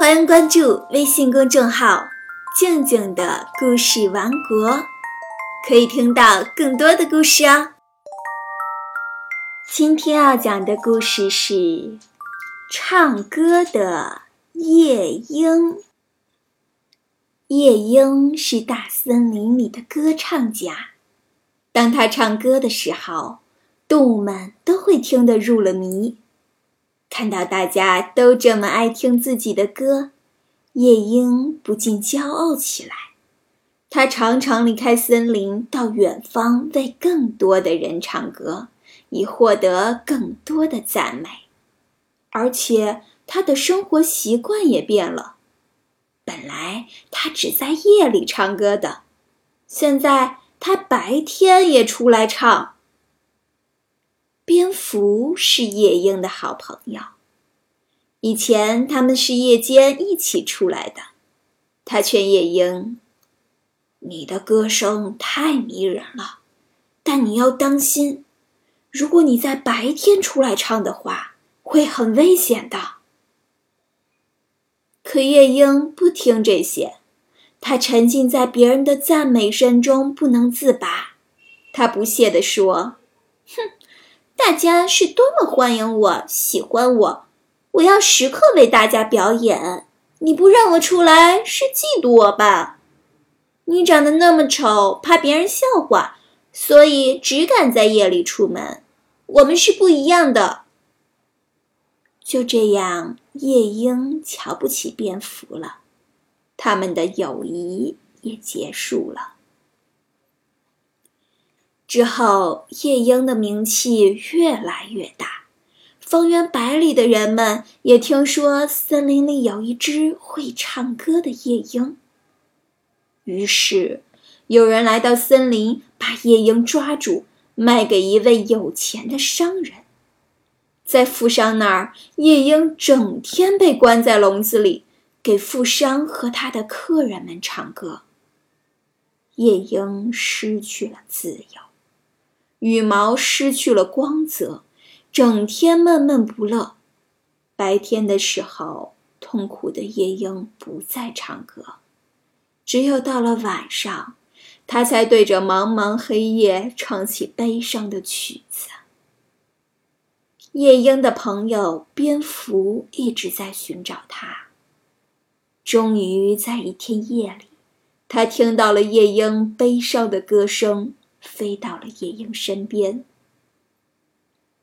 欢迎关注微信公众号“静静的故事王国”，可以听到更多的故事哦。今天要讲的故事是唱歌的夜莺。夜莺是大森林里的歌唱家，当他唱歌的时候，动物们都会听得入了迷。看到大家都这么爱听自己的歌，夜莺不禁骄傲起来。他常常离开森林，到远方为更多的人唱歌，以获得更多的赞美。而且他的生活习惯也变了。本来他只在夜里唱歌的，现在他白天也出来唱。蝙蝠是夜莺的好朋友。以前他们是夜间一起出来的。他劝夜莺：“你的歌声太迷人了，但你要当心，如果你在白天出来唱的话，会很危险的。”可夜莺不听这些，他沉浸在别人的赞美声中不能自拔。他不屑地说：“哼。”大家是多么欢迎我，喜欢我！我要时刻为大家表演。你不让我出来，是嫉妒我吧？你长得那么丑，怕别人笑话，所以只敢在夜里出门。我们是不一样的。就这样，夜莺瞧不起蝙蝠了，他们的友谊也结束了。之后，夜莺的名气越来越大，方圆百里的人们也听说森林里有一只会唱歌的夜莺。于是，有人来到森林，把夜莺抓住，卖给一位有钱的商人。在富商那儿，夜莺整天被关在笼子里，给富商和他的客人们唱歌。夜莺失去了自由。羽毛失去了光泽，整天闷闷不乐。白天的时候，痛苦的夜莺不再唱歌，只有到了晚上，它才对着茫茫黑夜唱起悲伤的曲子。夜莺的朋友蝙蝠一直在寻找它。终于在一天夜里，他听到了夜莺悲伤的歌声。飞到了夜莺身边。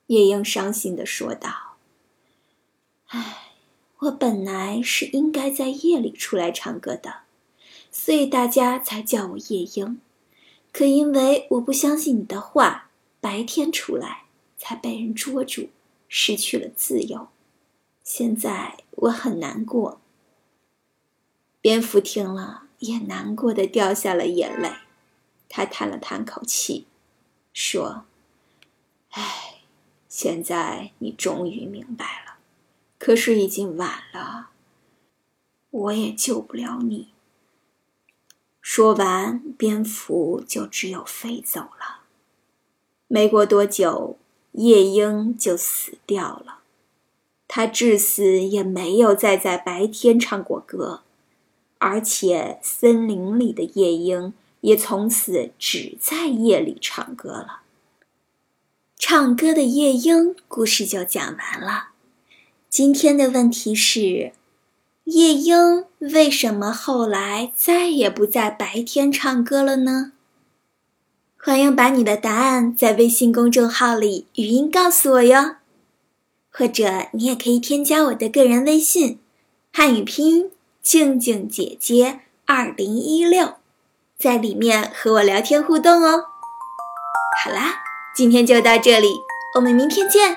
夜莺伤心的说道：“唉，我本来是应该在夜里出来唱歌的，所以大家才叫我夜莺。可因为我不相信你的话，白天出来，才被人捉住，失去了自由。现在我很难过。”蝙蝠听了，也难过的掉下了眼泪。他叹了叹口气，说：“唉，现在你终于明白了，可是已经晚了，我也救不了你。”说完，蝙蝠就只有飞走了。没过多久，夜莺就死掉了。他至死也没有再在白天唱过歌，而且森林里的夜莺。也从此只在夜里唱歌了。唱歌的夜莺故事就讲完了。今天的问题是：夜莺为什么后来再也不在白天唱歌了呢？欢迎把你的答案在微信公众号里语音告诉我哟，或者你也可以添加我的个人微信，汉语拼音静静姐姐二零一六。在里面和我聊天互动哦。好啦，今天就到这里，我们明天见。